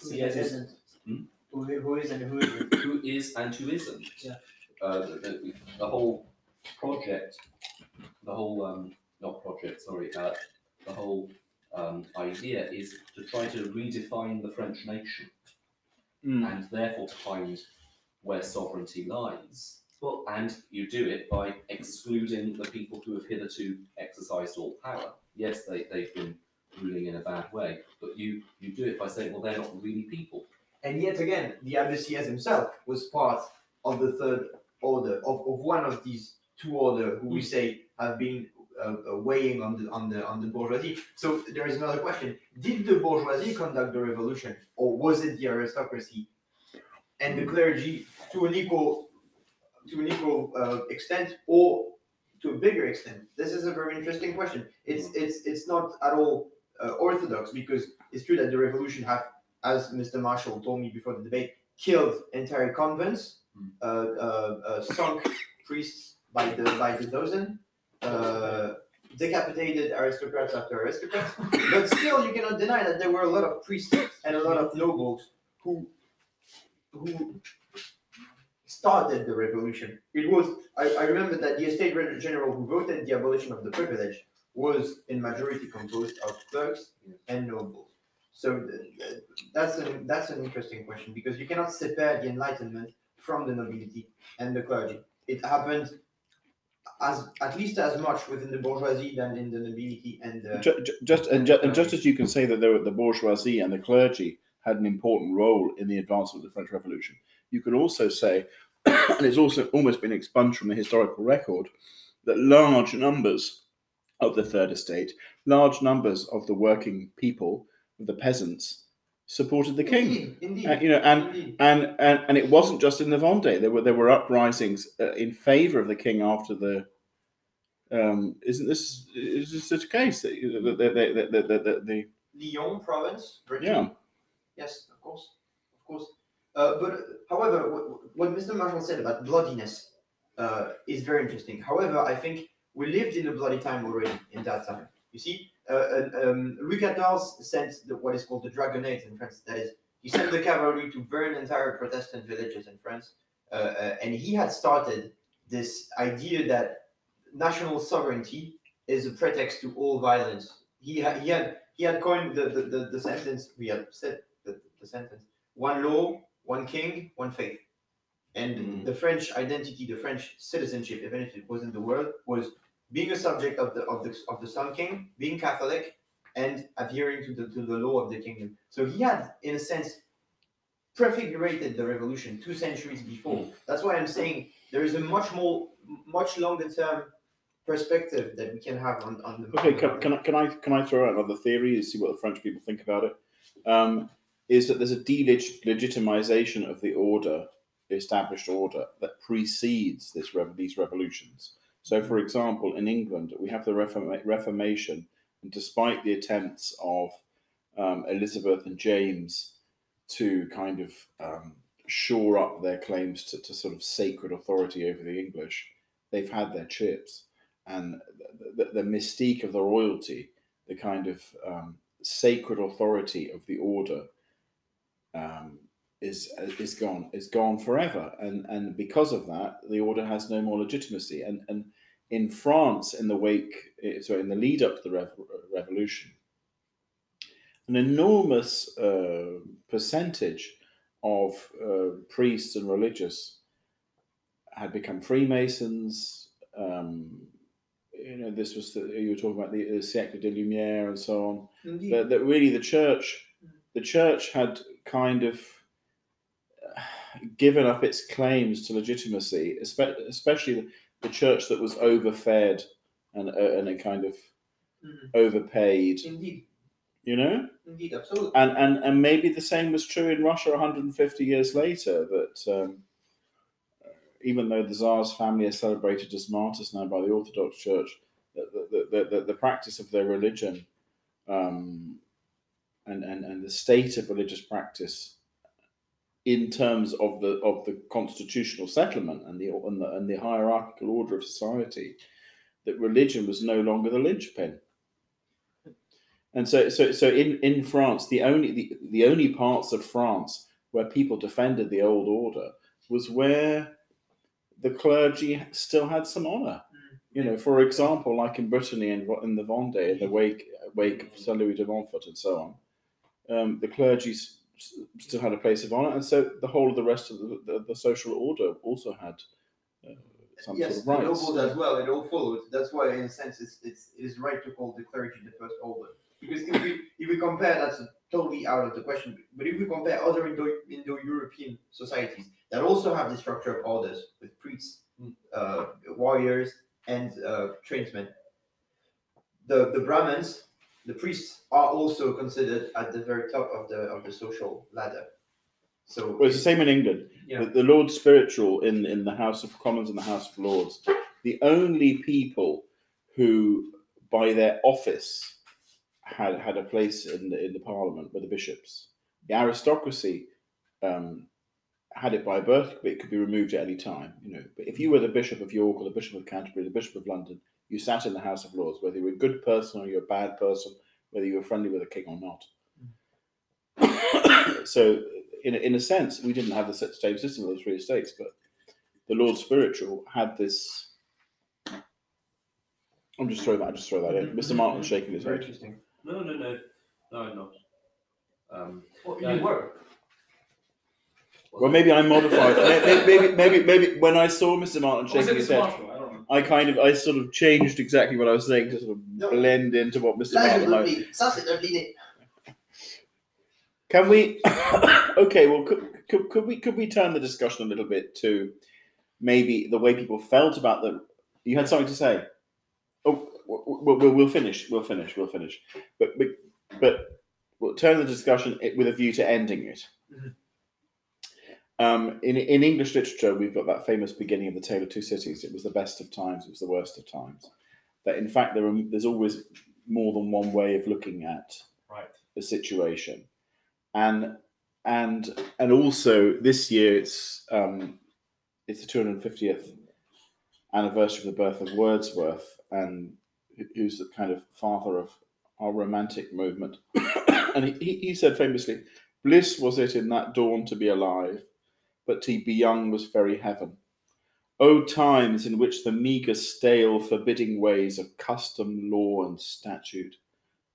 Who CS is isn't? Hmm? Who, who is and who isn't? who is and who isn't. Yeah. Uh, the, the, the whole project, the whole um, not project, sorry, uh, the whole um, idea is to try to redefine the French nation Mm. and therefore to find where sovereignty lies. Well- and you do it by excluding the people who have hitherto exercised all power. Yes, they, they've been ruling in a bad way, but you, you do it by saying, well, they're not really people. And yet again, the Abbé Sieyès himself was part of the third order, of, of one of these two order who we say have been uh, uh, weighing on the on the on the bourgeoisie. So there is another question: Did the bourgeoisie conduct the revolution, or was it the aristocracy and the clergy to an equal to an equal uh, extent, or to a bigger extent? This is a very interesting question. It's it's it's not at all uh, orthodox because it's true that the revolution have as Mr. Marshall told me before the debate, killed entire convents, Mm. uh, uh, uh, sunk priests by the by the dozen, uh, decapitated aristocrats after aristocrats. But still, you cannot deny that there were a lot of priests and a lot of nobles who who started the revolution. It was I, I remember that the estate general who voted the abolition of the privilege was in majority composed of clerks and nobles. So th- that's an that's an interesting question because you cannot separate the Enlightenment from the nobility and the clergy. It happened as at least as much within the bourgeoisie than in the nobility and the Ju- ju- just and, ju- and just as you can say that were the bourgeoisie and the clergy had an important role in the advancement of the French Revolution, you could also say, and it's also almost been expunged from the historical record, that large numbers of the Third Estate, large numbers of the working people, the peasants, supported the king. Indeed, indeed, Uh, you know, and indeed. and, and and it wasn't just in the Vendée. There were there were uprisings uh, in favour of the king after the. Um, isn't this is this the case? that The, the, the, the, the, the, the, Lyon province, Brittany. yeah, Yes, of course, of course. Uh, but however, what, what Mr. Marshall said about bloodiness uh, is very interesting. However, I think we lived in a bloody time already in that time. You see, uh, um, Louis XIV sent the, what is called the Dragonnades in France. That is, he sent the cavalry to burn entire Protestant villages in France, uh, uh, and he had started this idea that national sovereignty is a pretext to all violence. He, ha- he had he had coined the, the, the, the sentence we had said the, the sentence one law one king one faith and Mm. the french identity the french citizenship even if it wasn't the world, was being a subject of the of the of the sun king being catholic and adhering to the to the law of the kingdom so he had in a sense prefigurated the revolution two centuries before that's why i'm saying there is a much more much longer term perspective that we can have on, on the Okay, can, can I can I can I throw out another theory and see what the French people think about it? Um, is that there's a delegitimisation of the order the established order that precedes this these revolutions. So, for example, in England, we have the Reforma- Reformation, and despite the attempts of um, Elizabeth and James to kind of um, shore up their claims to, to sort of sacred authority over the English, they've had their chips. And the, the, the mystique of the royalty, the kind of um, sacred authority of the order, um, is is gone is gone forever, and and because of that, the order has no more legitimacy. And and in France, in the wake, eh, so in the lead up to the rev- revolution, an enormous uh, percentage of uh, priests and religious had become Freemasons. Um, you know, this was the, you were talking about the, the siècle de lumière and so on Indeed. that, that really the church the church had kind of given up its claims to legitimacy espe- especially the, church that was overfed and uh, and a kind of Mhm. overpaid Indeed. you know Indeed. Absolutely. and and and maybe the same was true in Russia 150 years later that um, even though the Tsar's family is celebrated as martyrs now by the Orthodox Church, the, the, the, the, the practice of their religion um, and, and, and the state of religious practice in terms of the of the constitutional settlement and the and the, and the hierarchical order of society, that religion was no longer the linchpin. And so, so, so in, in France, the only the, the only parts of France where people defended the old order was where the clergy still had some honor. You know, for example, like in Brittany and in the Vendée, in the wake wake of Saint Louis de Montfort and so on, um, the clergy s- s- still had a place of honor, and so the whole of the rest of the, the, the social order also had uh, some yes, sort of rights. nobles as well. It all followed. That's why, in a sense, it's, it's it is right to call the clergy the first order. Because if we if we compare, that's totally out of the question. But if we compare other Indo Indo European societies that also have the structure of orders with priests, Mm. uh, warriors, and uh, tradesmen, the the Brahmins, the priests, are also considered at the very top of the of the social ladder. So Well, it's the same in England. Yeah. The, the Lord Spiritual in, in the House of Commons and the House of Lords, the only people who, by their office, had had a place in the, in the Parliament were the bishops. The aristocracy um, had it by birth, but it could be removed at any time. You know, but if you were the Bishop of York or the Bishop of Canterbury, the Bishop of London, you sat in the House of Lords, whether you were a good person or you're a bad person, whether you were friendly with the king or not. so, in a, in a sense, we didn't have the same system of the three estates, but the Lord Spiritual had this. I'm just throwing that. I just throw that in. Mr. Martin shaking his very head. interesting. No, no, no, no, I'm not. Um, Well, No. you were. Well, maybe I modified. maybe, maybe, maybe, maybe when I saw Mr. Martin shaking his head, Marshall? I don't know. I kind of, I sort of changed exactly what I was saying to sort of No. blend into what Mr. Martin. c'est might- Dublin. Ça, c'est Dublin. Can we? okay, well, could, could, could we could we turn the discussion a little bit to maybe the way people felt about the? You had something to say. Oh, we'll, we'll, we'll finish. We'll finish. We'll finish. But but but we'll turn the discussion with a view to ending it. Mhm. Um, in in English literature, we've got that famous beginning of the Tale of Two Cities. It was the best of times. It was the worst of times. That in fact there are, there's always more than one way of looking at Right. the situation and and and also this year it's um it's the 250th anniversary of the birth of wordsworth and who's the kind of father of our romantic movement and he, he- he said famously bliss was it in that dawn to be alive but to be young was very heaven O times in which the meagre, stale, forbidding ways of custom, law, and statute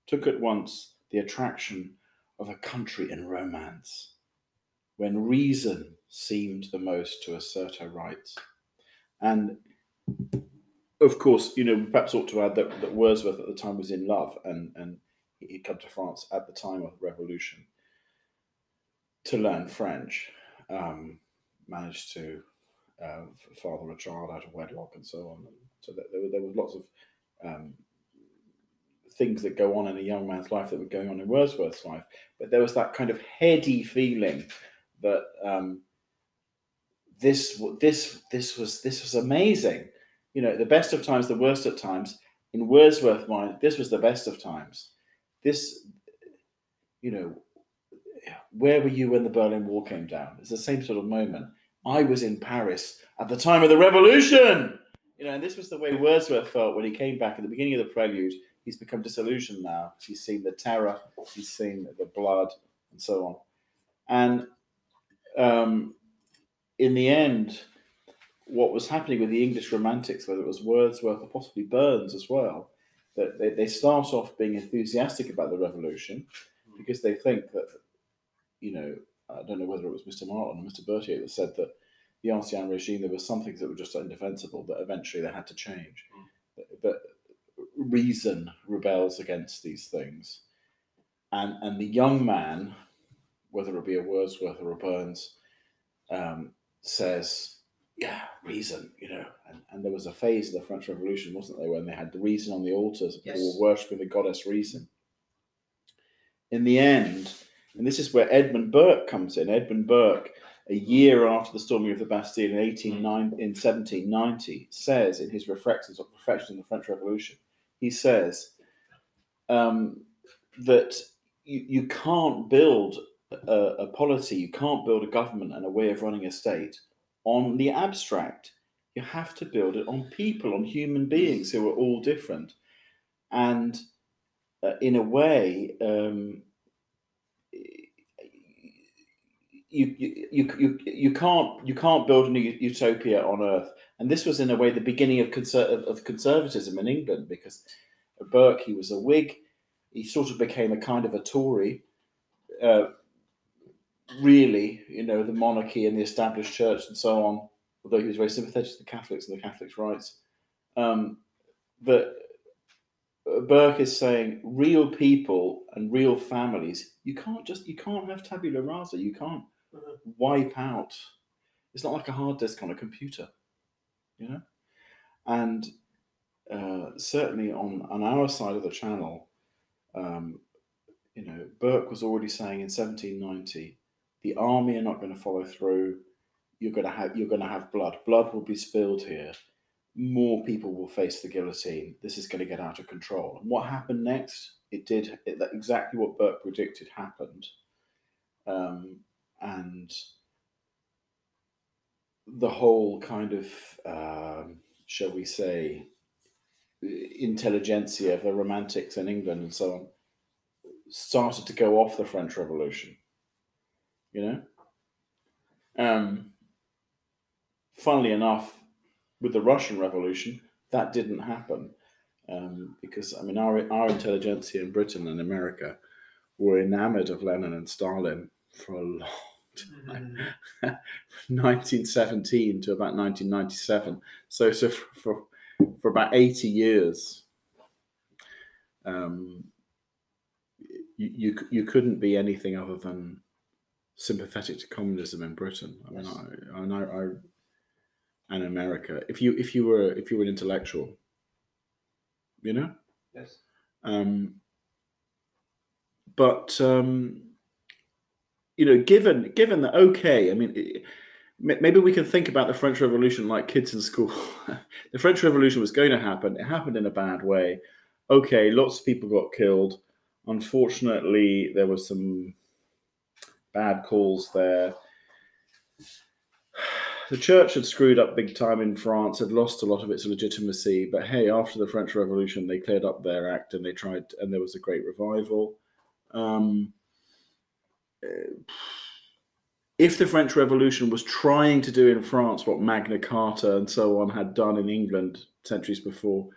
took at once the attraction of a country in romance, when reason seemed the most to assert her rights. And of course, you know, we perhaps ought to add that, that Wordsworth at the time was in love and, and he'd come to France at the time of the revolution to learn French, um, managed to uh, father a child out of wedlock and so on. So there, were, there was lots of um, things that go on in a young man's life that were going on in Wordsworth's life. But there was that kind of heady feeling that um, this this this was this was amazing. You know, the best of times, the worst at times. In Wordsworth's mind, this was the best of times. This, you know, where were you when the Berlin Wall came down? It's the same sort of moment. I was in Paris at the time of the revolution. You know, and this was the way Wordsworth felt when he came back at the beginning of the prelude. He's become disillusioned now. He's seen the terror, he's seen the blood, and so on. And um, in the end, what was happening with the English Romantics, whether it was Wordsworth or possibly Burns as well, that they, they start off being enthusiastic about the revolution because they think that, you know, I don't know whether it was Mr. Martin or Mr. Berthier that said that the Ancien regime, there were some things that were just indefensible, that eventually they had to change. That, that reason rebels against these things. And, and the young man, whether it be a Wordsworth or a Burns, um, says, yeah, reason, you know. And, and there was a phase of the French Revolution, wasn't there, when they had the reason on the altars, people Yes. were worshipping the goddess reason. In the end, and this is where Edmund Burke comes in. Edmund Burke, a year after the storming of the Bastille in 189, in 1790, says in his Reflections on the French Revolution, he says um, that you, you can't build a, a polity, you can't build a government and a way of running a state on the abstract. You have to build it on people, on human beings who are all different. And uh, in a way, um, you, you, you, you, can't you can't build a utopia on earth. And this was in a way the beginning of, conser- of, conservatism in England because Burke he was a Whig, he sort of became a kind of a Tory. Uh, really, you know, the monarchy and the established church and so on, although he was very sympathetic to the Catholics and the Catholics' rights. Um, Burke is saying real people and real families, you can't just, you can't have tabula rasa, you can't wipe out. It's not like a hard disk on a computer, you know? And uh, certainly on, on our side of the channel, um, you know, Burke was already saying in 1790, the army are not going to follow through. You're going to have you're going to have blood. Blood will be spilled here. More people will face the guillotine. This is going to get out of control. And what happened next? It did it, exactly what Burke predicted happened, um, and the whole kind of um, shall we say intelligentsia, of the romantics in England and so on, started to go off the French Revolution. You know? Um, funnily enough, with the Russian Revolution, that didn't happen. Um, because, I mean, our, our intelligentsia in Britain and America were enamored of Lenin and Stalin for a long time. 1917 to about 1997. So, so for, for, for about 80 years, um, you, you you couldn't be anything other than sympathetic to communism in Britain. I mean, I, I know I and America. If you if you were if you were an intellectual, you know. Yes. Um, but um, you know, given given that okay, I mean, maybe we can think about the French Revolution like kids in school. the French Revolution was going to happen. It happened in a bad way. Okay, lots of people got killed. Unfortunately, there were some bad calls there. The church had screwed up big time in France, had lost a lot of its legitimacy. But hey, after the French Revolution, they cleared up their act and they tried, and there was a great revival. Um, if the French Revolution was trying to do in France what Magna Carta and so on had done in England centuries before,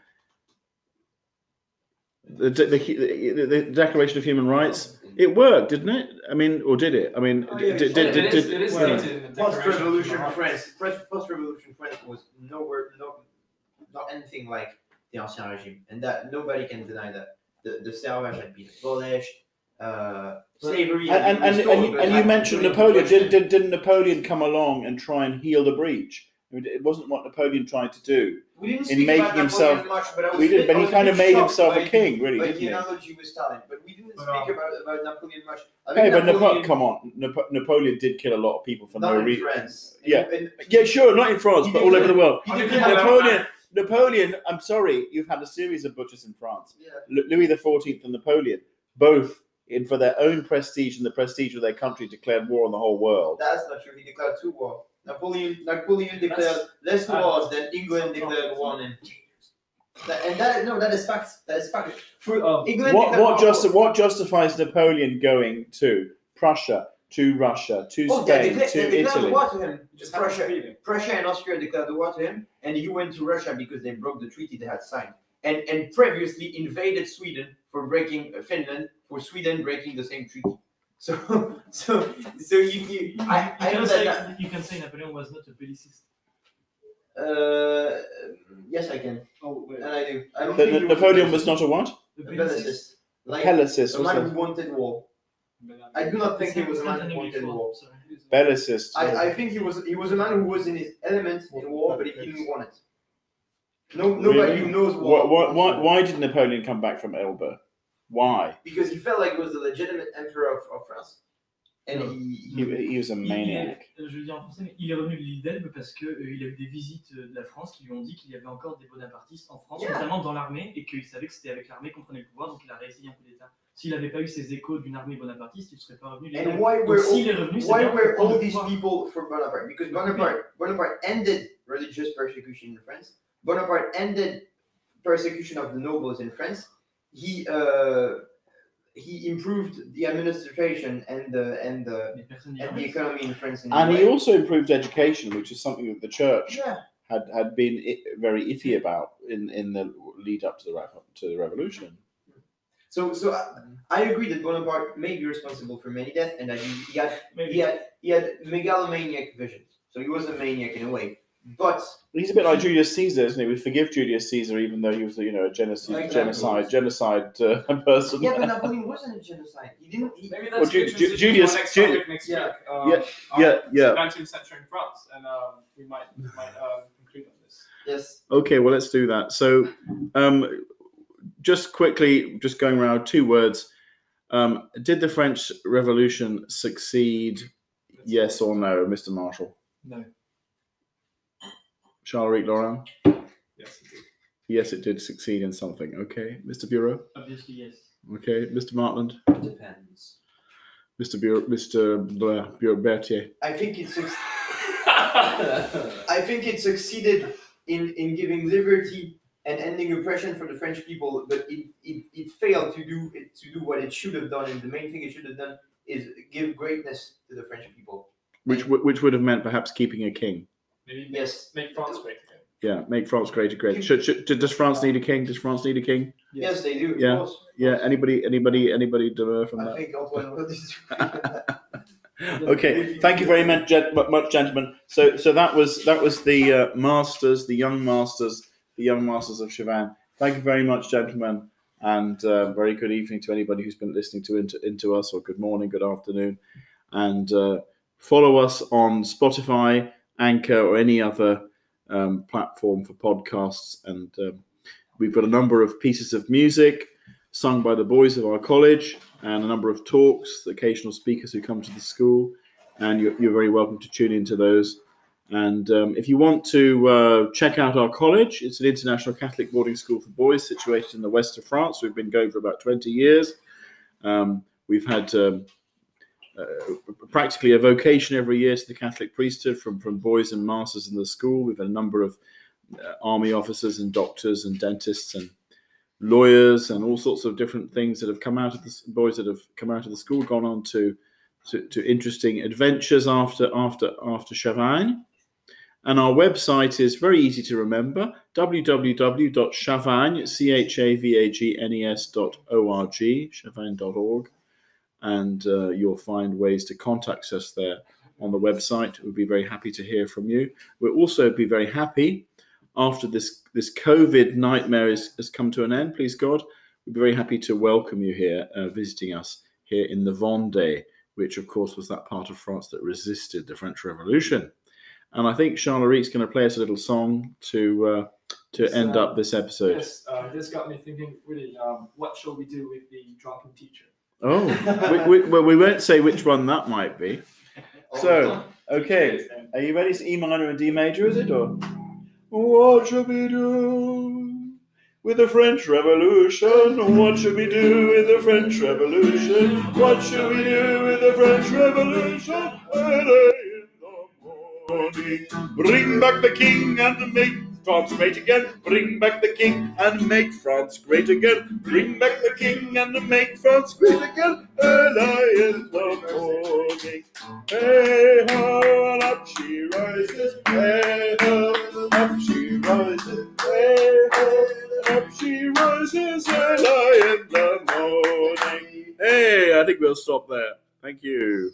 the, the, the, the Declaration of Human Rights, it worked, didn't it? I mean, or did it? I mean, Oh, yeah, did, it did, it, did, is, did- well, stated in the Post Declaration of revolution France, post revolution France was nowhere, no, not anything like the Ancien Regime, and that nobody can deny that. The, the servage had been abolished, uh, slavery. had and, and, and, and, you, and you mentioned Napoleon. Did, did, didn't Napoleon come along and try and heal the breach? I mean, it wasn't what Napoleon tried to do. We didn't in making about himself- much, but I was We did, bit- but he kind of made himself by a king, really, by didn't the he? analogy with Stalin, but we didn't speak um, about, about Napoleon much. I Hey, think but Napo- Napoleon, come on, Napo- Napoleon did kill a lot of people for not no in reason. France. Yeah. And- and Yeah, sure, not in France, but all over the world. he I did think kill- Napoleon, Napoleon. I'm sorry, you've had a series of butchers in France. Yeah. Lu- Louis XIV and Napoleon, both in for their own prestige and the prestige of their country, declared war on the whole world. That's not true. He declared two wars. Napoleon Napoleon declared That's- less uh, wars than England declared one in. That, and that no, that is fact. That is fact. For. England What what one just what justifies Napoleon going to Prussia, to Russia, to. Oh, Spain, declared, they to declared Italy? war to him. Just Prussia. Prussia and Austria declared the war to him, and he went to Russia because they broke the treaty they had signed, and and previously invaded Sweden for breaking uh, Finland for Sweden breaking the same treaty. So so so you, you I, I you, know can that, say, that you can say Napoleon was not a bellicist. uh, yes I can Oh, wait. and I do. I don't The- think the- he was Napoleon was not a what? A a bellicist. bellicist. Like Pellicist. a man it? who wanted war. Um, I do not think he was a man who wanted war. Bellicist. I, I think he was he was a man who was in his element in war, but he didn't want it. No, nobody Really? who knows. Why, why, why, why did Napoleon come back from Elba? Why? Because he felt like he was the legitimate emperor of, of France, and No. he, He, he was a Il- il est- maniac. euh, je veux dire en français, mais il est revenu de l'île d'Elbe parce qu'il a eu des visites euh, de la France qui lui ont dit qu'il y avait encore des bonapartistes en France, Yeah. notamment dans l'armée, et qu'il savait que c'était avec l'armée qu'on prenait le pouvoir, donc il a réessayé un coup d'État. S'il n'avait pas eu ces échos d'une armée bonapartiste, il ne serait pas revenu. l'île and why were est all, revenu, c'est why were all these people for Bonaparte? Because Bonaparte Bonaparte ended religious persecution in France. Bonaparte ended persecution of the nobles in France. He uh, he improved the administration and the and the Mais personne n'y and the economy in France. In And he also improved education, which is something that the church yeah. had, had been very iffy about in, in the lead up to the to the revolution. So, so I, I agree that Bonaparte may be responsible for many deaths, and that he, he had Maybe. he had he had megalomaniac visions. So he was a maniac in a way. But He's a bit like Julius Caesar, isn't he? We forgive Julius Caesar even though he was, you know, a genocide, Like genocide, genocide uh, person. yeah, but Napoleon wasn't a genocide. He didn't. He, Maybe Well, that's Ju- good Ju- Julius- next Ju- next Yeah. week. Um, Yeah, our yeah, yeah. 19th century in France, and um, we might might um, conclude on this. yes. Okay, well, let's do that. So, um, just quickly, just going around two words. Um, did the French Revolution succeed? Yes or no, Mr. Marshall? No. Charles Laurent? Yes. indeed. Yes, it did succeed in something. Okay, Mr. Bureau? Obviously, yes. Okay, Mr. Martland? Depends. Mr. Bureau, Mr. Blah, Bureau Berthier? I think it. Suc- I think it succeeded in in giving liberty and ending oppression for the French people, but it, it, it failed to do it to do what it should have done. And the main thing it should have done is give greatness to the French people. Which, w- which would have meant perhaps keeping a king. Maybe make, Yes. make France great again. Yeah, make France great again. Should, should, does France need a king? Does France need a king? Yes, they do. Of Yeah. course. Yeah. Anybody? Anybody? Anybody demur from I that? think Antoine will okay, thank you very much, gen- much, gentlemen. So, so that was that was the uh, masters, the young masters, the young masters of Chavagnes. Thank you very much, gentlemen, and uh, very good evening to anybody who's been listening to into, into us, or good morning, good afternoon, and uh, follow us on Spotify, Anchor, or any other um, platform for podcasts. And um, we've got a number of pieces of music sung by the boys of our college and a number of talks, occasional speakers who come to the school, and you're, you're very welcome to tune into those. And um, if you want to uh, check out our college, it's an international Catholic boarding school for boys situated in the west of France. We've been going for about 20 years. Um, we've had um, practically a vocation every year to the Catholic priesthood from, from boys and masters in the school. We've had a number of uh, army officers and doctors and dentists and lawyers and all sorts of different things that have come out of the boys that have come out of the school, gone on to to, to interesting adventures after after after Chavagnes. And our website is very easy to remember www.chavagne, C H A V A G N E S dot O R G, chavagne.org. And uh, you'll find ways to contact us there on the website. We'd be very happy to hear from you. We'll also be very happy after this, this COVID nightmare is, has come to an end, please God. We'd be very happy to welcome you here, uh, visiting us here in the Vendée, which, of course, was that part of France that resisted the French Revolution. And I think Charles going to play us a little song to uh, to end uh, up this episode. Yes, uh, this got me thinking. Really, um, what shall we do with the drunken teacher? Oh, we, we, well, we won't say which one that might be. So, okay, are you ready? It's E minor and D major, is it? Or what shall we do with the French Revolution? What shall we do with the French Revolution? What shall we do with the French Revolution? Early in the morning, bring back the king and make France great again. Bring back the king and make France great again. Bring back the king and make France great again. Early in the morning. Hey ho, up she rises. Hey ho, up she rises. Hey ho, up she rises early in the morning. Hey, I think we'll stop there. Thank you.